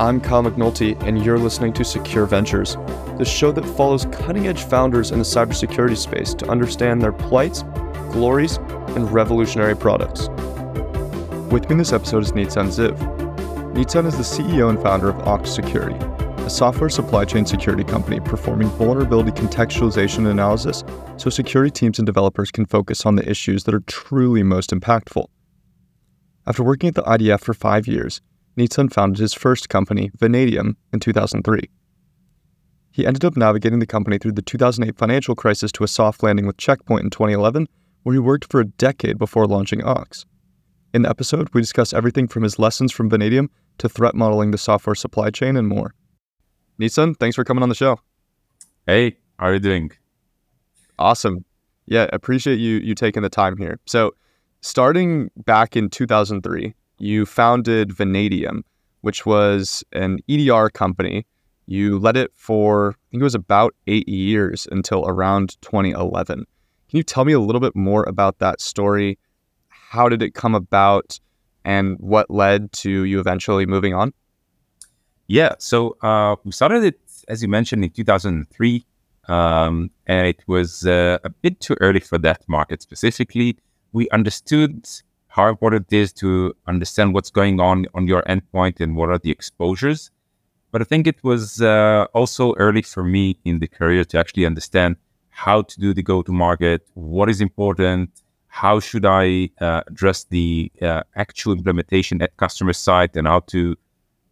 I'm Kyle McNulty, and you're listening to Secure Ventures, the show that follows cutting edge founders in the cybersecurity space to understand their plights, glories, and revolutionary products. With me in this episode is Neatsun Ziv. Neatsun is the CEO and founder of Ox Security, a software supply chain security company performing vulnerability contextualization analysis so security teams and developers can focus on the issues that are truly most impactful. After working at the IDF for five years, Neatsun founded his first company, Vanadium, in 2003. He ended up navigating the company through the 2008 financial crisis to a soft landing with Checkpoint in 2011, where he worked for a decade before launching Ox. In the episode, we discuss everything from his lessons from Vanadium to threat modeling the software supply chain and more. Neatsun, thanks for coming on the show. Hey, how are you doing? Awesome. Yeah, appreciate you you taking the time here. So, starting back in 2003, you founded Vanadium, which was an EDR company. You led it for, I think it was about eight years until around 2011. Can you tell me a little bit more about that story? How did it come about and what led to you eventually moving on? Yeah, so uh, we started it, as you mentioned, in 2003. Um, and it was uh, a bit too early for that market specifically. We understood how important it is to understand what's going on on your endpoint and what are the exposures. But I think it was uh, also early for me in the career to actually understand how to do the go to market, what is important, how should I uh, address the uh, actual implementation at customer side, and how to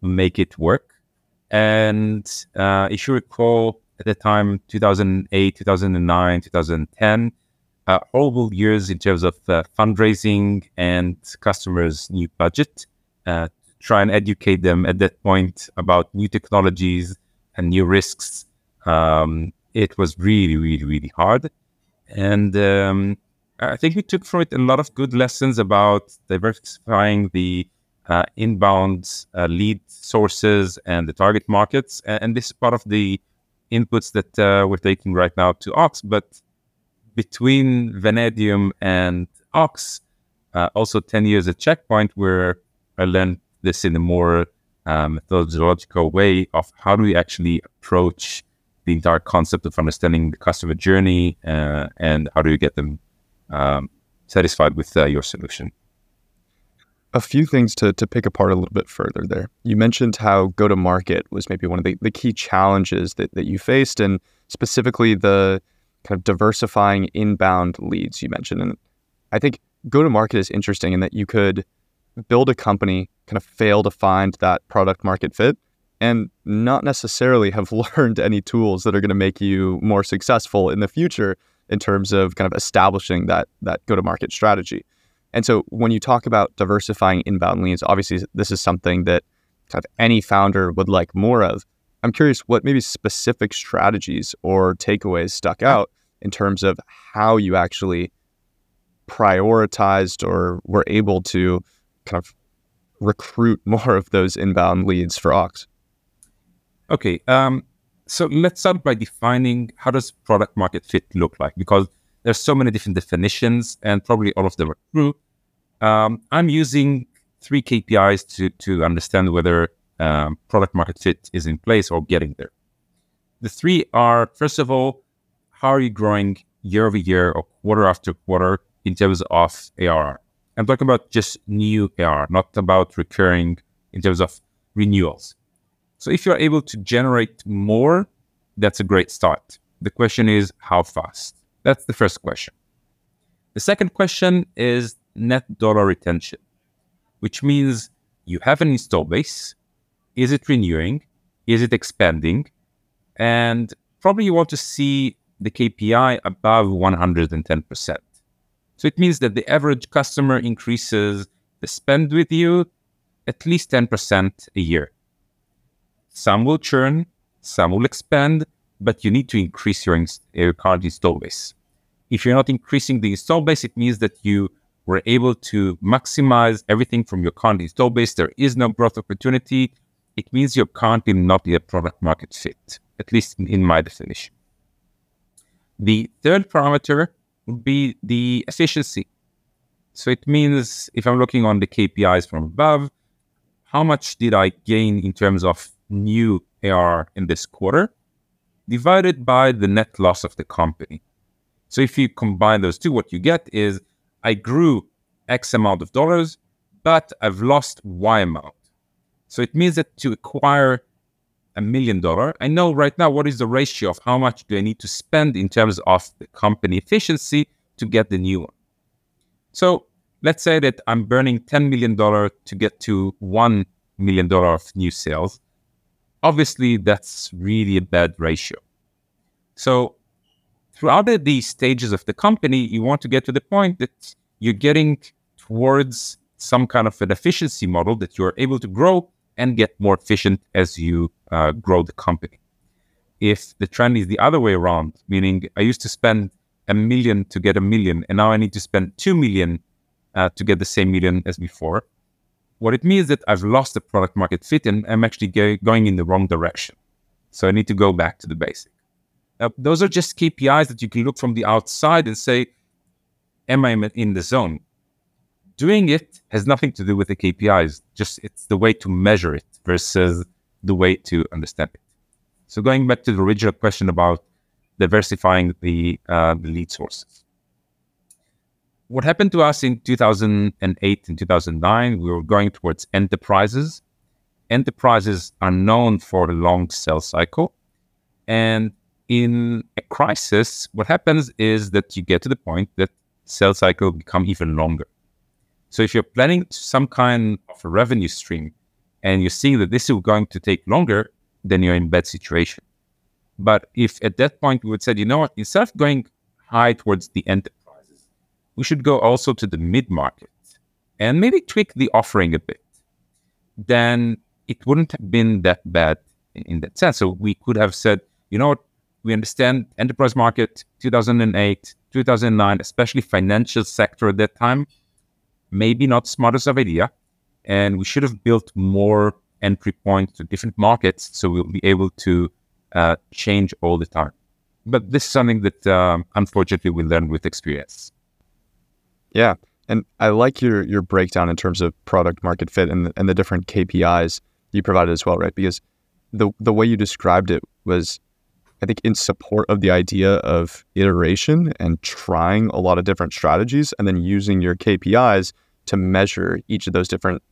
make it work. And uh, if you recall, at the time, 2008, 2009, 2010, uh, horrible years in terms of uh, fundraising and customers' new budget. Uh, try and educate them at that point about new technologies and new risks. Um, it was really, really, really hard. And um, I think we took from it a lot of good lessons about diversifying the uh, inbound uh, lead sources and the target markets. And, and, this is part of the inputs that uh, we're taking right now to Ox. But between Vanadium and Ox, uh, also 10 years at Checkpoint, where I learned this in a more um, methodological way of how do we actually approach the entire concept of understanding the customer journey uh, and how do you get them um, satisfied with uh, your solution. A few things to, to pick apart a little bit further there. You mentioned how go to market was maybe one of the, the key challenges that, that you faced, and specifically the kind of diversifying inbound leads you mentioned. And I think go to market is interesting in that you could build a company, kind of fail to find that product market fit, and not necessarily have learned any tools that are going to make you more successful in the future in terms of kind of establishing that that go to market strategy. And so when you talk about diversifying inbound leads, obviously this is something that kind of any founder would like more of. I'm curious what maybe specific strategies or takeaways stuck out in terms of how you actually prioritized or were able to kind of recruit more of those inbound leads for Ox? Okay, um, so let's start by defining how does product market fit look like because there's so many different definitions and probably all of them are true. Um, I'm using three KPIs to to understand whether um, product market fit is in place or getting there. The three are first of all how are you growing year over year or quarter after quarter in terms of ARR? I'm talking about just new ARR, not about recurring in terms of renewals. So if you're able to generate more, that's a great start. The question is how fast? That's the first question. The second question is net dollar retention, which means you have an install base. Is it renewing? Is it expanding? And probably you want to see the KPI above 110%. So it means that the average customer increases the spend with you at least 10% a year. Some will churn, some will expand, but you need to increase your, your current install base. If you're not increasing the install base, it means that you were able to maximize everything from your current install base. There is no growth opportunity. It means you're currently not a product market fit, at least in, in my definition. The third parameter would be the efficiency. So it means if I'm looking on the KPIs from above, how much did I gain in terms of new AR in this quarter, divided by the net loss of the company. So if you combine those two, what you get is I grew X amount of dollars, but I've lost Y amount. So it means that to acquire a million dollar, I know right now what is the ratio of how much do I need to spend in terms of the company efficiency to get the new one. So let's say that I'm burning $10 million to get to $1 million of new sales. Obviously, that's really a bad ratio. So throughout these stages of the company, you want to get to the point that you're getting towards some kind of an efficiency model that you're able to grow and get more efficient as you uh, grow the company. If the trend is the other way around, meaning I used to spend a million to get a million, and now I need to spend two million uh, to get the same million as before, what it means that I've lost the product market fit and I'm actually go- going in the wrong direction. So I need to go back to the basic. Now, those are just KPIs that you can look from the outside and say, Am I in the zone? Doing it has nothing to do with the KPIs, just it's the way to measure it versus the way to understand it. So, going back to the original question about diversifying the, uh, the lead sources. What happened to us in 2008 and 2009, we were going towards enterprises. Enterprises are known for a long sales cycle. And in a crisis, what happens is that you get to the point that sales cycle become even longer. So if you're planning some kind of a revenue stream and you're seeing that this is going to take longer, then you're in bad situation. But if at that point we would say, you know what, instead of going high towards the enterprises, we should go also to the mid market and maybe tweak the offering a bit, then it wouldn't have been that bad in that sense. So we could have said, you know what, we understand enterprise market 2008, 2009, especially financial sector at that time, maybe not smartest of idea. And we should have built more entry points to different markets so we'll be able to uh, change all the time. But this is something that um, unfortunately we learn with experience. Yeah. And I like your your breakdown in terms of product market fit and the, and the different KPIs you provided as well, right? Because the the way you described it was I think in support of the idea of iteration and trying a lot of different strategies and then using your KPIs to measure each of those different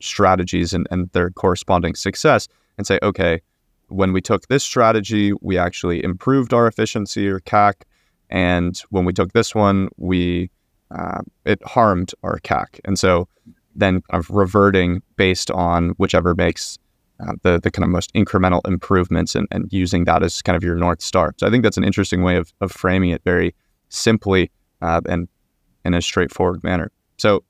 strategies and, and their corresponding success and say, okay, when we took this strategy, we actually improved our efficiency or CAC. And when we took this one, we uh, it harmed our CAC. And so then kind of reverting based on whichever makes uh, the the kind of most incremental improvements and, and using that as kind of your north star. So I think that's an interesting way of, of framing it very simply uh, and in a straightforward manner. So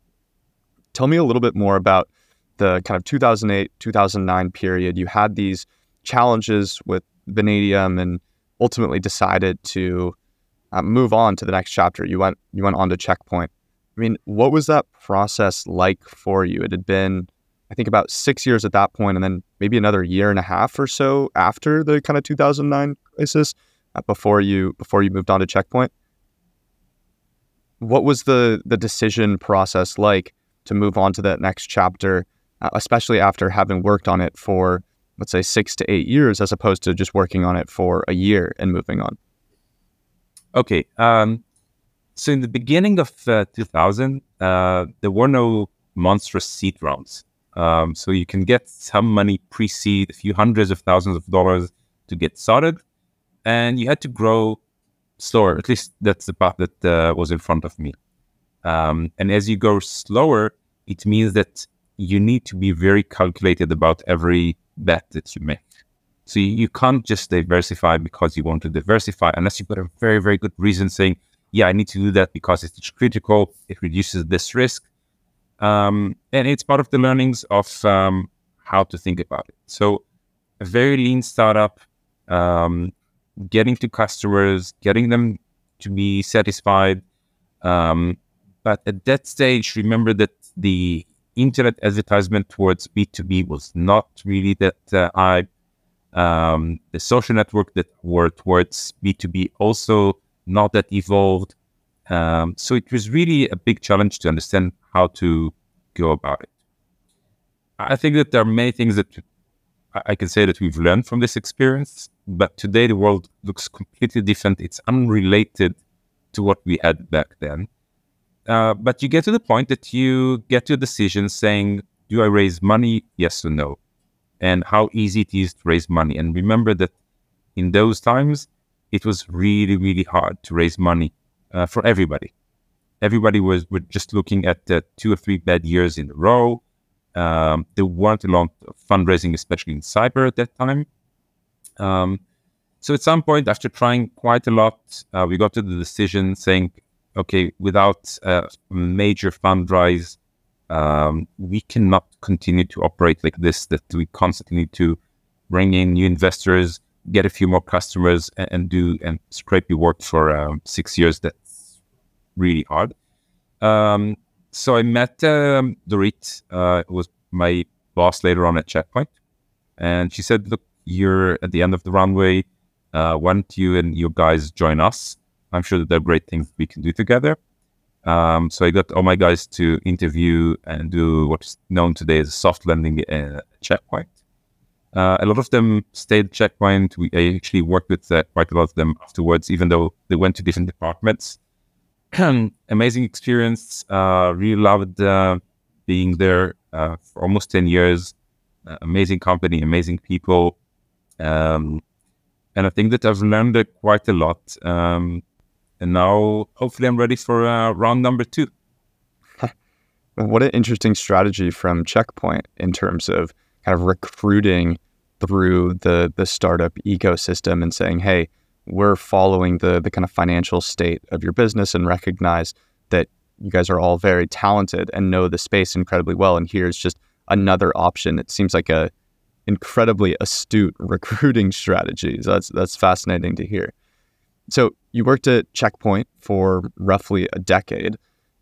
tell me a little bit more about the kind of 2008 2009 period. You had these challenges with Vanadium and ultimately decided to uh, move on to the next chapter. You went you went on to Checkpoint. I mean, what was that process like for you? It had been I think about six years at that point, and then maybe another year and a half or so after the kind of 2009 crisis, uh, before you before you moved on to Checkpoint. What was the the decision process like to move on to that next chapter, uh, especially after having worked on it for let's say six to eight years, as opposed to just working on it for a year and moving on? Okay, um, so in the beginning of uh, 2000, uh, there were no monstrous seed rounds. Um, so you can get some money pre-seed, a few hundreds of thousands of dollars to get started, and you had to grow slower. At least that's the path that uh, was in front of me. Um, and as you go slower, it means that you need to be very calculated about every bet that you make. So you, you can't just diversify because you want to diversify unless you've got a very, very good reason saying, yeah, I need to do that because it's critical. It reduces this risk. Um, and it's part of the learnings of um, how to think about it. So, a very lean startup, um, getting to customers, getting them to be satisfied. Um, but at that stage, remember that the internet advertisement towards B2B was not really that uh, high. Um, the social network that were towards B2B also not that evolved. Um, so it was really a big challenge to understand how to go about it. I think that there are many things that I can say that we've learned from this experience. But today the world looks completely different. It's unrelated to what we had back then. Uh, but you get to the point that you get to a decision saying, do I raise money? Yes or no? And how easy it is to raise money. And remember that in those times, it was really, really hard to raise money uh, for everybody. Everybody was were just looking at uh, two or three bad years in a row. Um, there weren't a lot of fundraising, especially in cyber at that time. Um, so at some point, after trying quite a lot, uh, we got to the decision saying, okay, without a major fundraise, um, we cannot continue to operate like this, that we constantly need to bring in new investors, get a few more customers and, and do and scrape your work for um, six years. That's really hard. Um, so I met um, Dorit, uh, was my boss later on at Checkpoint, and she said, "Look, you're at the end of the runway. Uh, why don't you and your guys join us? I'm sure that there are great things we can do together." Um, so I got all my guys to interview and do what's known today as soft landing uh, checkpoint. Uh, a lot of them stayed checkpoint. We I actually worked with uh, quite a lot of them afterwards, even though they went to different departments. Amazing experience. Uh, really loved uh, being there uh, for almost 10 years. amazing company, amazing people. Um, and I think that I've learned quite a lot. Um, and now hopefully I'm ready for uh, round number two. what an interesting strategy from Checkpoint in terms of kind of recruiting through the the startup ecosystem and saying, hey, we're following the the kind of financial state of your business and recognize that you guys are all very talented and know the space incredibly well. And here's just another option. It seems like a incredibly astute recruiting strategy. So that's that's fascinating to hear. So you worked at Checkpoint for roughly a decade.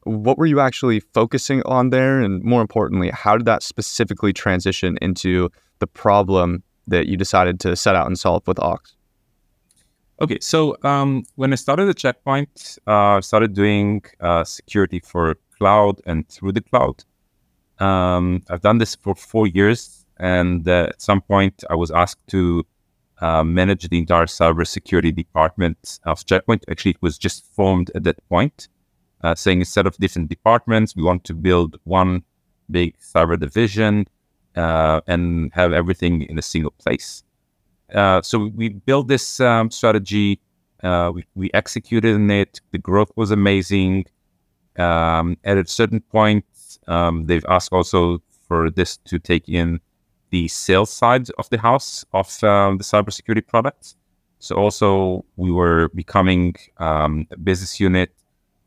What were you actually focusing on there? And more importantly, how did that specifically transition into the problem that you decided to set out and solve with Ox? Okay, so um, when I started at Checkpoint, uh, I started doing uh, security for cloud and through the cloud. Um, I've done this for four years, and uh, at some point, I was asked to uh, manage the entire cybersecurity department of Checkpoint. Actually, it was just formed at that point, uh, saying instead of different departments, we want to build one big cyber division uh, and have everything in a single place. Uh, so we built this um, strategy. Uh, we, we, executed in it. The growth was amazing. Um, at a certain point, um, they've asked also for this to take in the sales side of the house of um, the cybersecurity products. So also we were becoming um, a business unit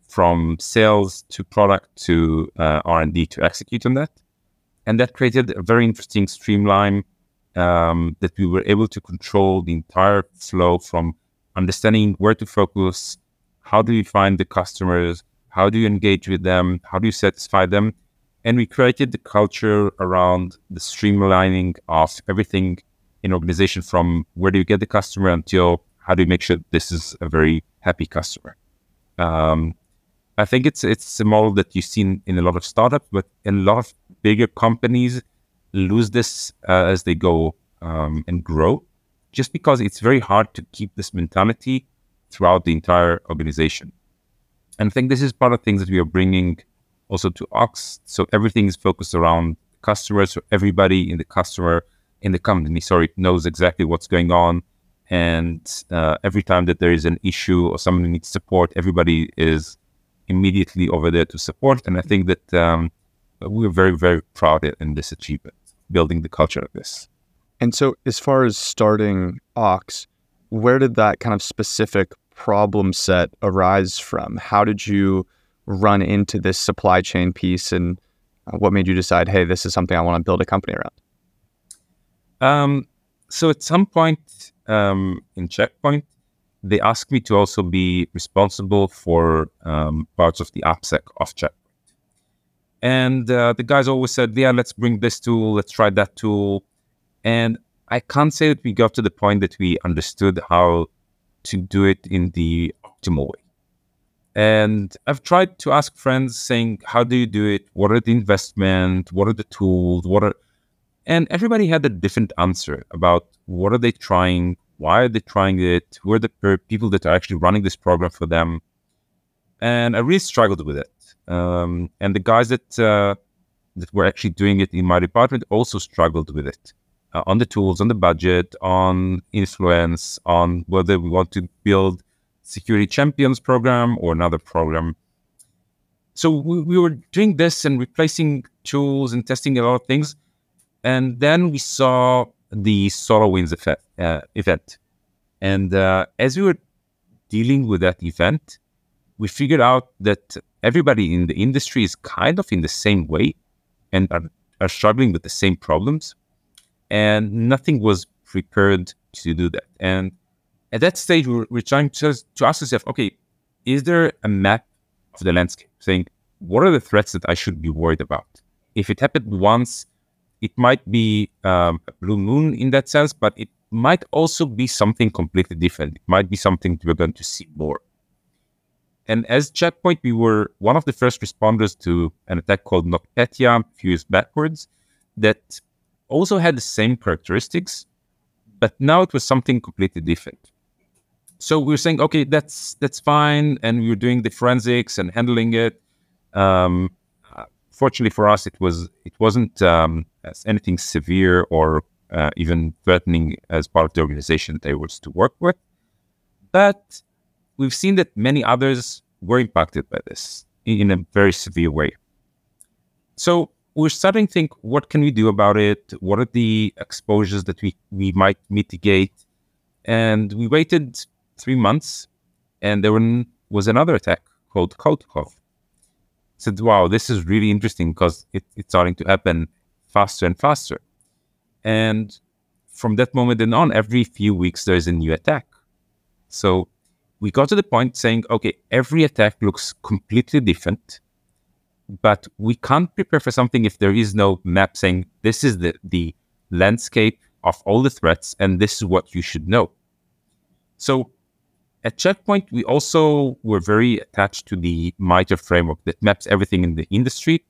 from sales to product to uh, R and D to execute on that, and that created a very interesting streamline um, that we were able to control the entire flow from understanding where to focus, how do you find the customers, how do you engage with them, how do you satisfy them, and we created the culture around the streamlining of everything in organization from where do you get the customer until how do you make sure this is a very happy customer. Um, I think it's it's a model that you've seen in a lot of startups, but a lot of bigger companies lose this uh, as they go um, and grow, just because it's very hard to keep this mentality throughout the entire organization. And I think this is part of things that we are bringing also to Ox. So everything is focused around customers. So everybody in the customer in the company, sorry, knows exactly what's going on. And uh, every time that there is an issue or someone needs support, everybody is immediately over there to support. And I think that um, we're very, very proud in this achievement, building the culture of this. And so, as far as starting Ox, where did that kind of specific problem set arise from? How did you run into this supply chain piece and uh, what made you decide, hey, this is something I want to build a company around? Um, so at some point um, in Checkpoint, they asked me to also be responsible for um, parts of the AppSec of Checkpoint. And uh, the guys always said, yeah, let's bring this tool, let's try that tool. And I can't say that we got to the point that we understood how to do it in the optimal way. And I've tried to ask friends saying, how do you do it? What are the investment? What are the tools? What are And everybody had a different answer about what are they trying, why are they trying it, who are the people that are actually running this program for them. And I really struggled with it. Um, and the guys that uh, that were actually doing it in my department also struggled with it uh, on the tools, on the budget, on influence, on whether we want to build security champions program or another program. So we, we were doing this and replacing tools and testing a lot of things. And then we saw the SolarWinds effect, uh, event. And uh, as we were dealing with that event, we figured out that everybody in the industry is kind of in the same way and are, are struggling with the same problems. And nothing was prepared to do that. And at that stage, we're, we're trying to, to ask ourselves, okay, is there a map of the landscape saying, what are the threats that I should be worried about? If it happened once, it might be um, a blue moon in that sense, but it might also be something completely different. It might be something we're going to see more. And as Checkpoint, we were one of the first responders to an attack called NotPetya a few years backwards that also had the same characteristics, but now it was something completely different so we were saying, okay, that's that's fine, and we were doing the forensics and handling it. Um, fortunately for us, it was it wasn't um, anything severe or uh, even threatening as part of the organization they was to work with. But we've seen that many others were impacted by this in, in a very severe way. So we're starting to think, what can we do about it? What are the exposures that we, we might mitigate? And we waited three months, and there was another attack called Codecov. Said, wow, this is really interesting because it, it's starting to happen faster and faster. And from that moment and on, every few weeks there's a new attack. So we got to the point saying, okay, every attack looks completely different, but we can't prepare for something if there is no map saying this is the, the landscape of all the threats and this is what you should know. So at Checkpoint, we also were very attached to the MITRE framework that maps everything in the industry.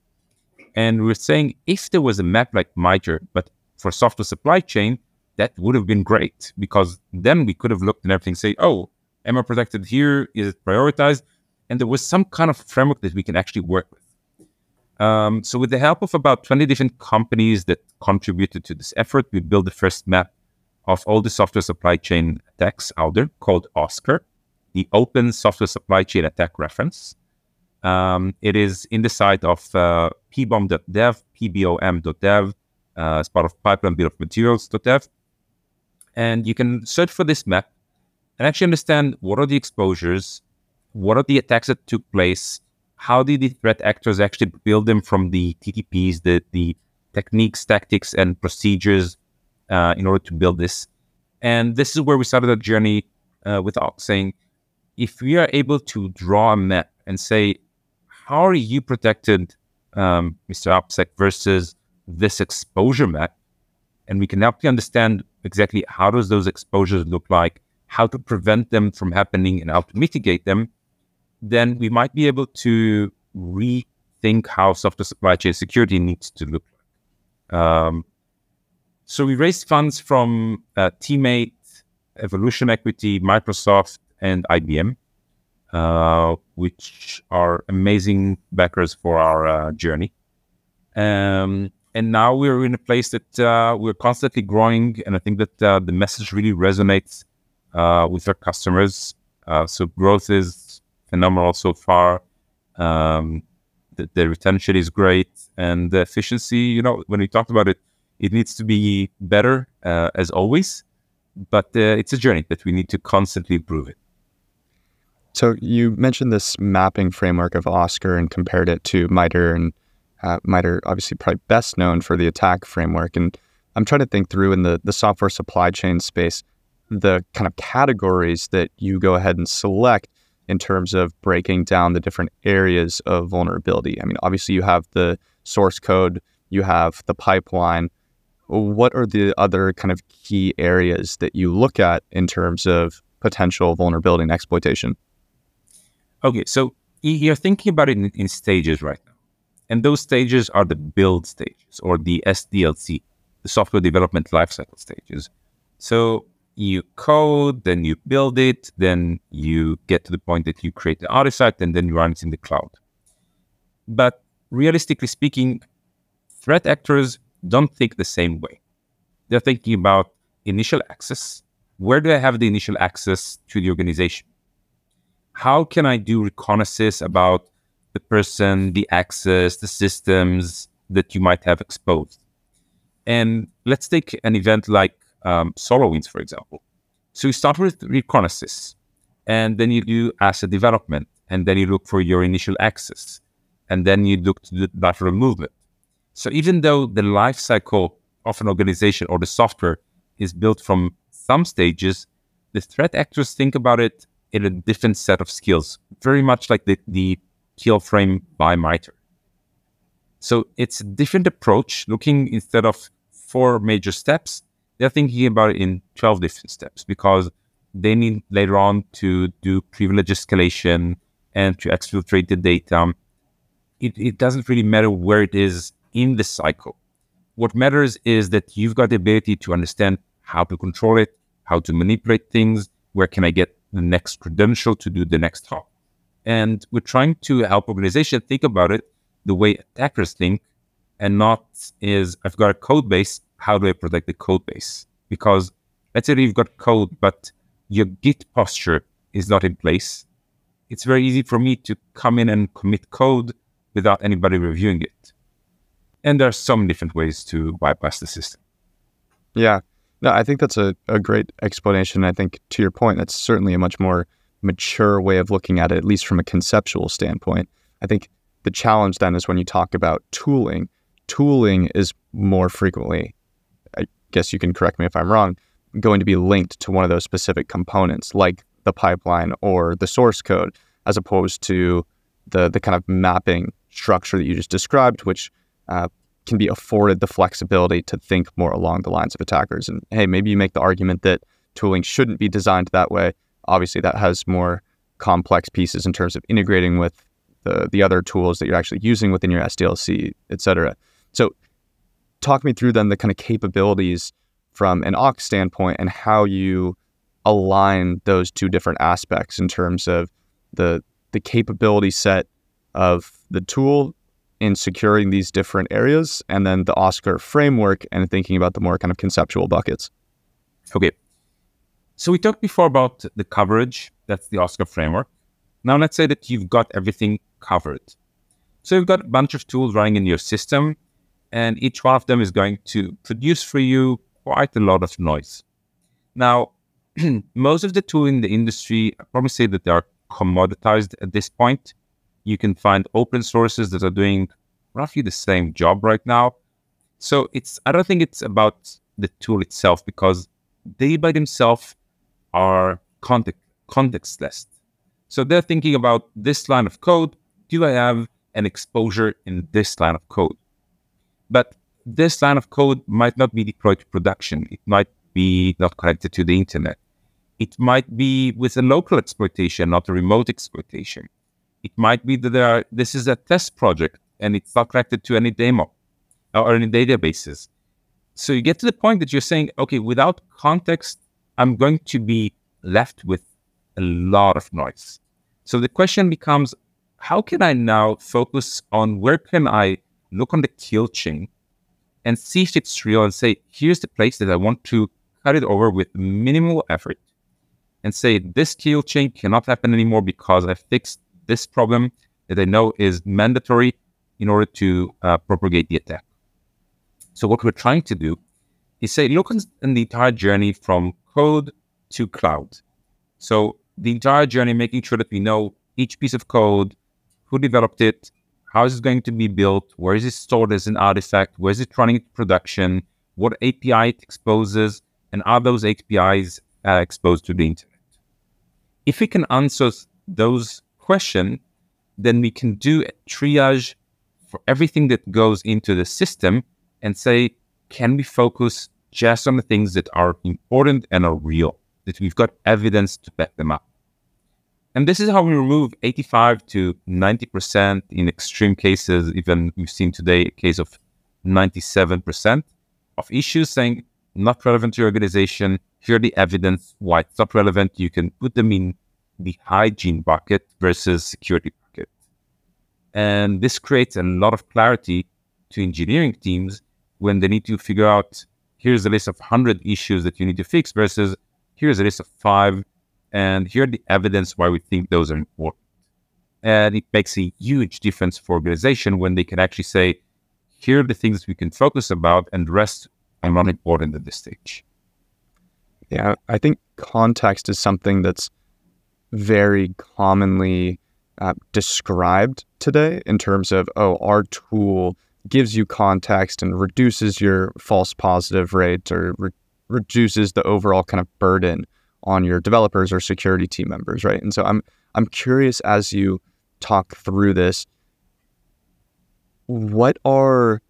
And we are saying if there was a map like MITRE, but for software supply chain, that would have been great because then we could have looked at everything, say, oh, am I protected here? Is it prioritized? And there was some kind of framework that we can actually work with. Um, so, with the help of about 20 different companies that contributed to this effort, we built the first map of all the software supply chain attacks out there called OSCAR, the Open Software Supply Chain Attack Reference. Um, it is in the site of uh, pbom.dev, pbom.dev, uh, as part of pipeline bill of materials.dev. And you can search for this map and actually understand what are the exposures, what are the attacks that took place, how did the threat actors actually build them from the TTPs, the, the techniques, tactics, and procedures uh, in order to build this. And this is where we started our journey uh, with saying if we are able to draw a map and say, how are you protected, um, Mr. OPSEC, versus this exposure map? And we can help you understand exactly how does those exposures look like, how to prevent them from happening and how to mitigate them, then we might be able to rethink how software supply chain security needs to look like. Um, so we raised funds from uh, Team8, Evolution Equity, Microsoft, and IBM, uh, which are amazing backers for our uh, journey. Um, and now we're in a place that uh, we're constantly growing, and I think that uh, the message really resonates uh, with our customers. so growth is phenomenal so far. Um, the, the retention is great, and the efficiency. You know, when we talked about it, it needs to be better uh, as always, but uh, it's a journey that we need to constantly improve it. So you mentioned this mapping framework of OSCAR and compared it to MITRE, and uh, MITRE obviously probably best known for the attack framework. And I'm trying to think through in the the software supply chain space the kind of categories that you go ahead and select in terms of breaking down the different areas of vulnerability. I mean, obviously you have the source code, you have the pipeline, what are the other kind of key areas that you look at in terms of potential vulnerability and exploitation? Okay, so you're thinking about it in, in stages right now. And those stages are the build stages or the SDLC the software development lifecycle stages. So you code, then you build it, then you get to the point that you create the artifact, and then you run it in the cloud. But realistically speaking, threat actors don't think the same way. They're thinking about initial access. Where do I have the initial access to the organization? How can I do reconnaissance about the person, the access, the systems that you might have exposed? And let's take an event like um, SolarWinds, for example. So you start with reconnaissance, and then you do asset development, and then you look for your initial access, and then you look to the lateral movement. So even though the life cycle of an organization or the software is built from some stages, the threat actors think about it in a different set of skills, very much like the, the kill frame by MITRE. So it's a different approach, looking instead of four major steps, they're thinking about it in 12 different steps because they need later on to do privilege escalation and to exfiltrate the data. It, it doesn't really matter where it is in the cycle. What matters is that you've got the ability to understand how to control it, how to manipulate things, where can I get the next credential to do the next hop. And we're trying to help organizations think about it the way attackers think and not is I've got a code base. How do I protect the code base? Because let's say you've got code, but your Git posture is not in place. It's very easy for me to come in and commit code without anybody reviewing it. And there are some different ways to bypass the system. Yeah. No, I think that's a, a great explanation. I think to your point, that's certainly a much more mature way of looking at it, at least from a conceptual standpoint. I think the challenge then is when you talk about tooling, tooling is more frequently, I guess you can correct me if I'm wrong, going to be linked to one of those specific components like the pipeline or the source code, as opposed to the the kind of mapping structure that you just described, which uh, can be afforded the flexibility to think more along the lines of attackers. And hey, maybe you make the argument that tooling shouldn't be designed that way. Obviously, that has more complex pieces in terms of integrating with the the other tools that you're actually using within your SDLC, et cetera. So, talk me through then the kind of capabilities from an Ox standpoint and how you align those two different aspects in terms of the the capability set of the tool in securing these different areas and then the OSCAR framework and thinking about the more kind of conceptual buckets. Okay. So we talked before about the coverage. That's the OSCAR framework. Now let's say that you've got everything covered. So you've got a bunch of tools running in your system and each one of them is going to produce for you quite a lot of noise. Now, most of the tools in the industry, I probably say that they are commoditized at this point. You can find open sources that are doing roughly the same job right now. So it's I don't think it's about the tool itself because they by themselves are context contextless. So they're thinking about this line of code. Do I have an exposure in this line of code? But this line of code might not be deployed to production. It might be not connected to the internet. It might be with a local exploitation, not a remote exploitation. It might be that there are, this is a test project and it's not connected to any demo or any databases. So you get to the point that you're saying, okay, without context, I'm going to be left with a lot of noise. So the question becomes, how can I now focus on where can I look on the kill chain and see if it's real and say, here's the place that I want to cut it over with minimal effort and say, this kill chain cannot happen anymore because I fixed this problem that they know is mandatory in order to uh, propagate the attack. So what we're trying to do is say, look in the entire journey from code to cloud. So the entire journey, making sure that we know each piece of code, who developed it, how is it going to be built? Where is it stored as an artifact? Where is it running in production? What API it exposes? And are those APIs uh, exposed to the internet? If we can answer those questions, then we can do a triage for everything that goes into the system and say, can we focus just on the things that are important and are real, that we've got evidence to back them up? And this is how we remove 85 to 90% in extreme cases. Even we've seen today a case of 97% of issues saying not relevant to your organization. Here are the evidence why it's not relevant. You can put them in the hygiene bucket versus security bucket. And this creates a lot of clarity to engineering teams when they need to figure out here's a list of 100 issues that you need to fix versus here's a list of five and here are the evidence why we think those are important. And it makes a huge difference for organization when they can actually say, here are the things we can focus about and the rest are not important at this stage. Yeah, I think context is something that's very commonly uh, described today in terms of, oh, our tool gives you context and reduces your false positive rate or re- reduces the overall kind of burden on your developers or security team members, right? And so I'm I'm curious as you talk through this, what are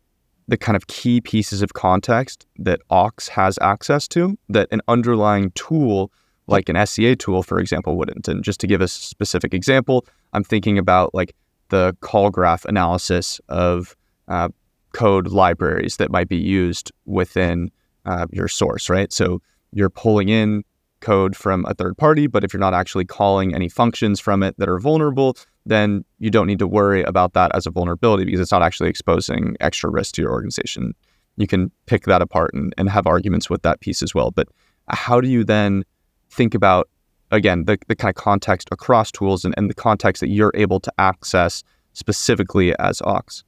the kind of key pieces of context that Ox has access to that an underlying tool like an SCA tool, for example, wouldn't. And just to give a specific example, I'm thinking about like the call graph analysis of uh, code libraries that might be used within uh, your source, right? So you're pulling in code from a third party, but if you're not actually calling any functions from it that are vulnerable, then you don't need to worry about that as a vulnerability because it's not actually exposing extra risk to your organization. You can pick that apart and, and have arguments with that piece as well. But how do you then think about, again, the, the kind of context across tools and, and the context that you're able to access specifically as Ox?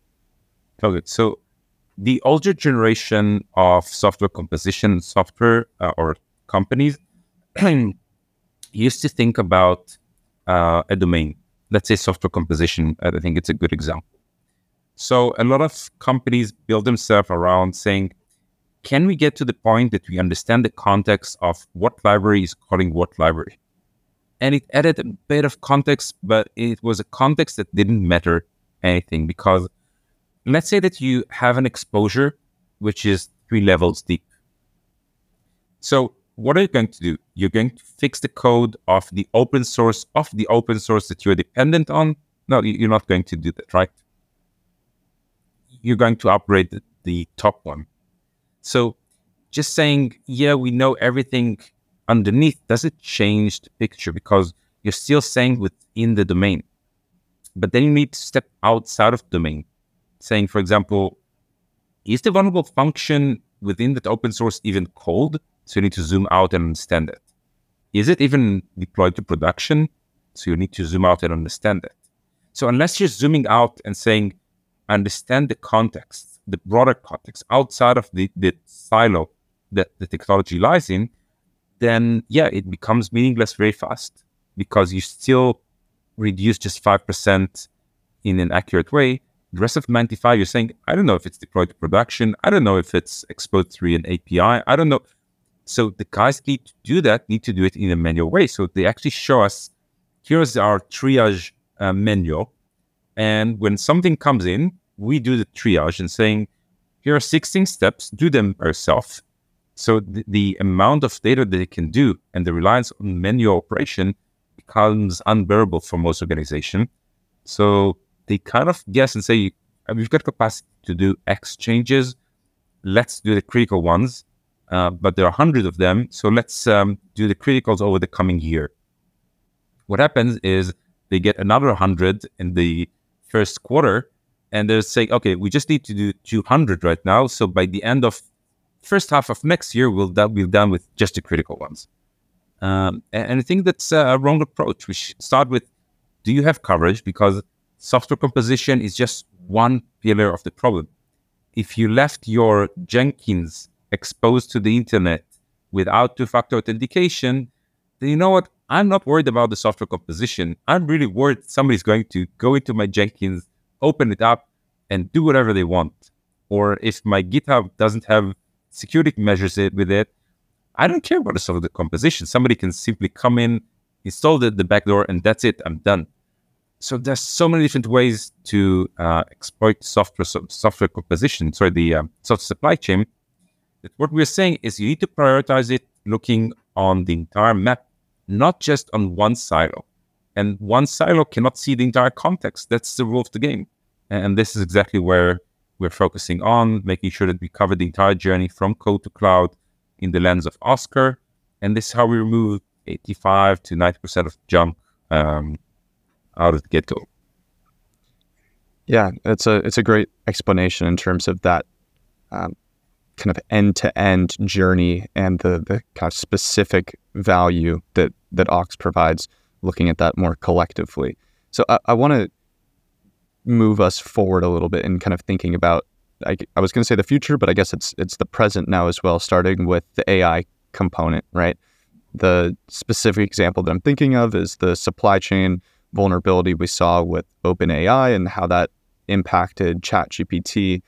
Okay, so the older generation of software composition software uh, or companies used to think about uh, a domain. Let's say software composition. I think it's a good example. So a lot of companies build themselves around saying, can we get to the point that we understand the context of what library is calling what library? And it added a bit of context, but it was a context that didn't matter anything because let's say that you have an exposure which is three levels deep. So what are you going to do? You're going to fix the code of the open source of the open source that you're dependent on. No, you're not going to do that, right? You're going to upgrade the, the top one. So just saying, yeah, we know everything underneath doesn't change the picture because you're still saying within the domain. But then you need to step outside of domain, saying, for example, is the vulnerable function within that open source even called? So you need to zoom out and understand it. Is it even deployed to production? So you need to zoom out and understand it. So unless you're zooming out and saying, understand the context, the broader context outside of the, the silo that the technology lies in, then yeah, it becomes meaningless very fast because you still reduce just 5% in an accurate way. The rest of 95, you're saying, I don't know if it's deployed to production. I don't know if it's exposed through an API. I don't know. So the guys need to do that, need to do it in a manual way. So they actually show us here's our triage uh, menu. And when something comes in, we do the triage and saying, here are 16 steps, do them yourself. So the, the amount of data that they can do and the reliance on manual operation becomes unbearable for most organizations. So they kind of guess and say, we've got capacity to do X changes. Let's do the critical ones uh, but there are hundreds of them. So let's um, do the criticals over the coming year. What happens is they get another hundred in the first quarter, and they're saying, okay, we just need to do 200 right now. So by the end of first half of next year, we'll do, we'll done with just the critical ones. Um, and, and I think that's a wrong approach. We should start with, do you have coverage? Because software composition is just one pillar of the problem. If you left your Jenkins exposed to the internet without two-factor authentication, then you know what? I'm not worried about the software composition. I'm really worried somebody's going to go into my Jenkins, open it up, and do whatever they want. Or if my GitHub doesn't have security measures with it, I don't care about the software composition. Somebody can simply come in, install the, the backdoor, and that's it. I'm done. So there's so many different ways to uh, exploit software so, software composition. Sorry, the uh, software supply chain that what we're saying is you need to prioritize it looking on the entire map, not just on one silo. And one silo cannot see the entire context. That's the rule of the game. And this is exactly where we're focusing on, making sure that we cover the entire journey from code to cloud in the lens of Oscar. And this is how we remove 85 to 90% of junk um, out of the get go. Yeah, it's a it's a great explanation in terms of that um, kind of end to end journey and the the kind of specific value that that Ox provides. Looking at that more collectively, so I, I want to move us forward a little bit in kind of thinking about. I, I was going to say the future, but I guess it's it's the present now as well. Starting with the AI component, right? The specific example that I'm thinking of is the supply chain vulnerability we saw with OpenAI and how that impacted ChatGPT.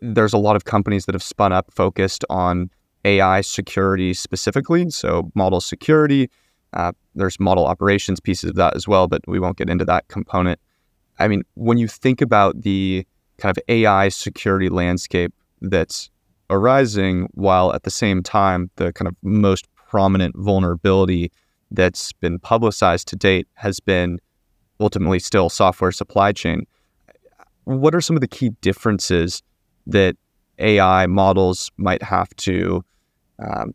There's a lot of companies that have spun up focused on AI security specifically, so model security. Uh, there's model operations pieces of that as well, but we won't get into that component. I mean, when you think about the kind of AI security landscape that's arising, while at the same time, the kind of most prominent vulnerability that's been publicized to date has been ultimately still software supply chain. What are some of the key differences that AI models might have to um,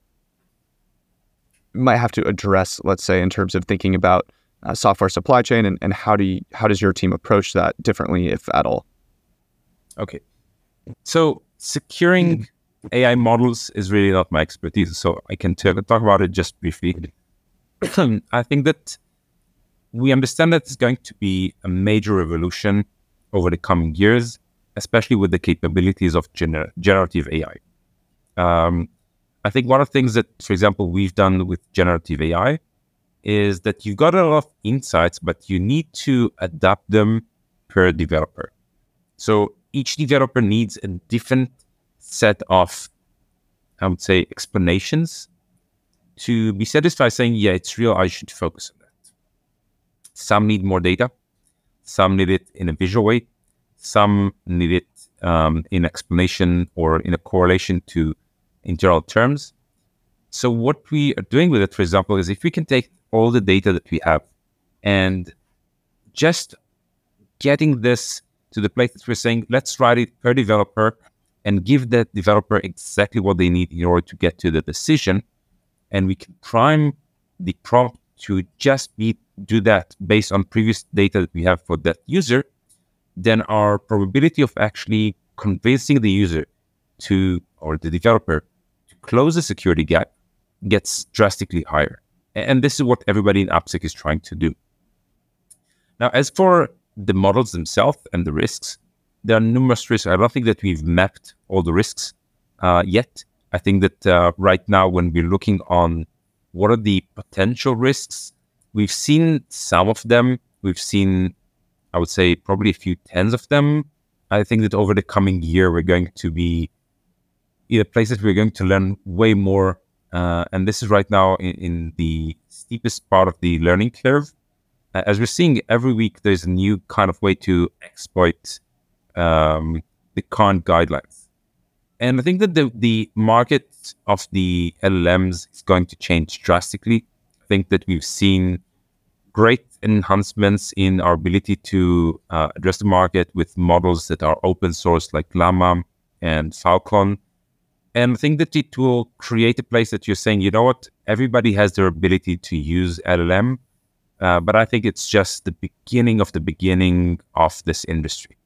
might have to address, let's say, in terms of thinking about uh, software supply chain, and, and how do you, how does your team approach that differently, if at all? Okay, so securing AI models is really not my expertise, so I can t- talk about it just briefly. I think that we understand that it's going to be a major revolution over the coming years, especially with the capabilities of gener- generative AI. Um, I think one of the things that, for example, we've done with generative AI is that you've got a lot of insights, but you need to adapt them per developer. So each developer needs a different set of, I would say, explanations to be satisfied saying, yeah, it's real, I should focus on that. Some need more data, some need it in a visual way, some need it um, in explanation or in a correlation to internal terms. So what we are doing with it, for example, is if we can take all the data that we have and just getting this to the place that we're saying, let's write it per developer and give that developer exactly what they need in order to get to the decision. And we can prime the prompt to just be do that based on previous data that we have for that user, then our probability of actually convincing the user to or the developer to close the security gap gets drastically higher. And this is what everybody in AppSec is trying to do. Now, as for the models themselves and the risks, there are numerous risks. I don't think that we've mapped all the risks uh, yet. I think that uh, right now, when we're looking on what are the potential risks, we've seen some of them. We've seen, I would say, probably a few tens of them. I think that over the coming year, we're going to be in places we're going to learn way more. Uh, and this is right now in, in, the steepest part of the learning curve. as we're seeing every week, there's a new kind of way to exploit um, the current guidelines. And I think that the, the market of the LLMs is going to change drastically. I think that we've seen great enhancements in our ability to uh, address the market with models that are open source like Llama and Falcon. And I think that it will create a place that you're saying, you know what, everybody has their ability to use LLM, uh, but I think it's just the beginning of the beginning of this industry.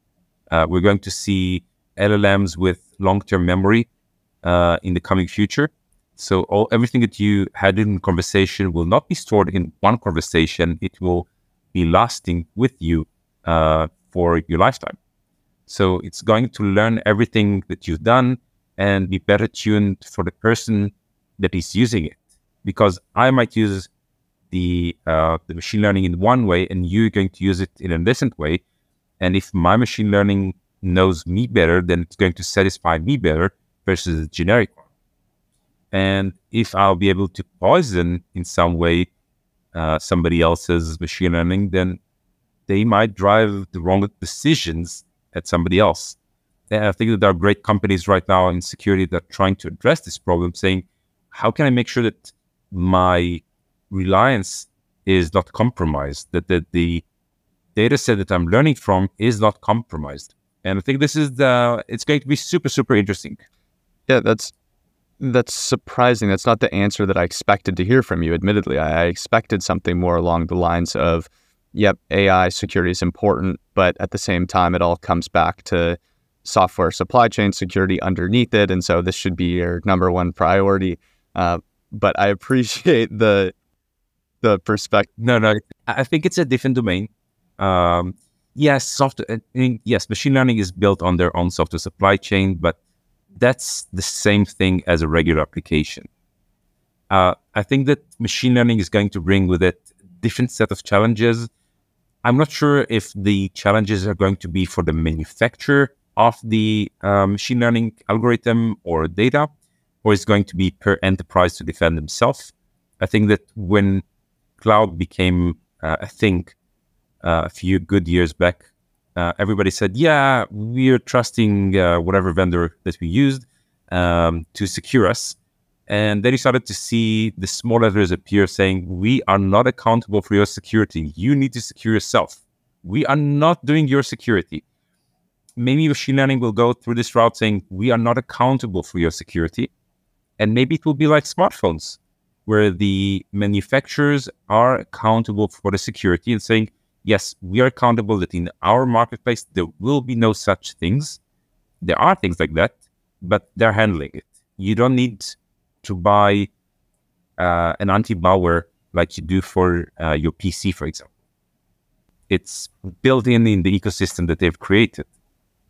Uh, we're going to see LLMs with long-term memory uh, in the coming future. So all everything that you had in conversation will not be stored in one conversation. It will be lasting with you uh, for your lifetime. So it's going to learn everything that you've done and be better tuned for the person that is using it. Because I might use the uh, the machine learning in one way, and you're going to use it in a different way. And if my machine learning knows me better, then it's going to satisfy me better versus a generic one. And if I'll be able to poison in some way uh, somebody else's machine learning, then they might drive the wrong decisions at somebody else. And I think that there are great companies right now in security that are trying to address this problem, saying, how can I make sure that my reliance is not compromised, that, that the data set that I'm learning from is not compromised. And I think this is the it's going to be super super interesting. Yeah, that's that's surprising. That's not the answer that I expected to hear from you. Admittedly, I, I expected something more along the lines of, "Yep, AI security is important," but at the same time, it all comes back to software supply chain security underneath it, and so this should be your number one priority. Uh, but I appreciate the the perspective. No, no, I think it's a different domain. Um, yes, software. yes, machine learning is built on their own software supply chain, but that's the same thing as a regular application. Uh, I think that machine learning is going to bring with it different set of challenges. I'm not sure if the challenges are going to be for the manufacturer of the uh, machine learning algorithm or data, or it's going to be per enterprise to defend themselves. I think that when cloud became uh, a thing uh, a few good years back, uh, everybody said, yeah, we're trusting uh, whatever vendor that we used um, to secure us. And then you started to see the small letters appear saying, we are not accountable for your security. You need to secure yourself. We are not doing your security. Maybe machine learning will go through this route saying, we are not accountable for your security. And maybe it will be like smartphones, where the manufacturers are accountable for the security and saying, yes, we are accountable that in our marketplace, there will be no such things. There are things like that, but they're handling it. You don't need to buy uh, an anti malware like you do for uh, your PC, for example. It's built in in the ecosystem that they've created.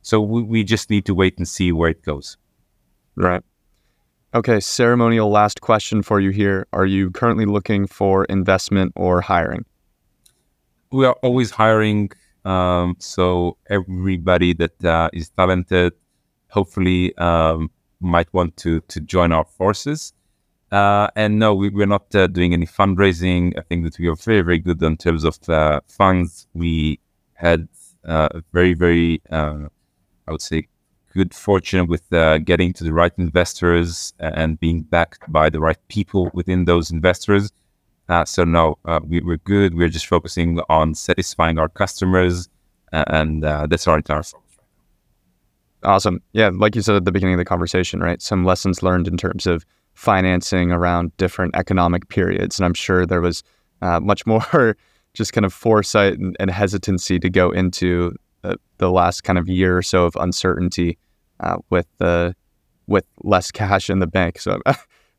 So we, we just need to wait and see where it goes. Right. Okay, ceremonial last question for you here. Are you currently looking for investment or hiring? we are always hiring. Um, so everybody that uh, is talented, hopefully, um, might want to to join our forces. Uh, and no, we, we're not uh, doing any fundraising. I think that we are very, very good in terms of uh, funds. We had uh, very, very, uh, I would say, good fortune with getting to the right investors and being backed by the right people within those investors. Uh, so no, uh, we, are good. We're just focusing on satisfying our customers, and uh, that's our entire focus. Awesome. Yeah, like you said at the beginning of the conversation, right? Some lessons learned in terms of financing around different economic periods, and I'm sure there was uh, much more just kind of foresight and, and hesitancy to go into the, last kind of year or so of uncertainty uh, with the with less cash in the bank. So I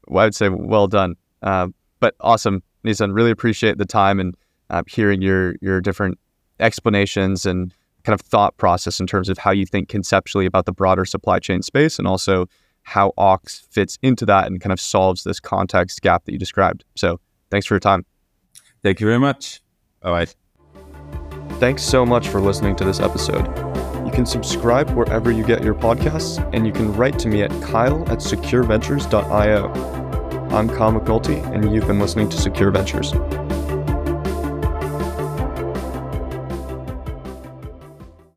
would say well done. Uh, but awesome Neatsun. really appreciate the time and uh, hearing your your different explanations and kind of thought process in terms of how you think conceptually about the broader supply chain space and also how Ox fits into that and kind of solves this context gap that you described. So thanks for your time. Thank you very much. All right. Thanks so much for listening to this episode. You can subscribe wherever you get your podcasts, and you can write to me at kyle at secureventures.io. I'm Kyle McNulty, and you've been listening to Secure Ventures.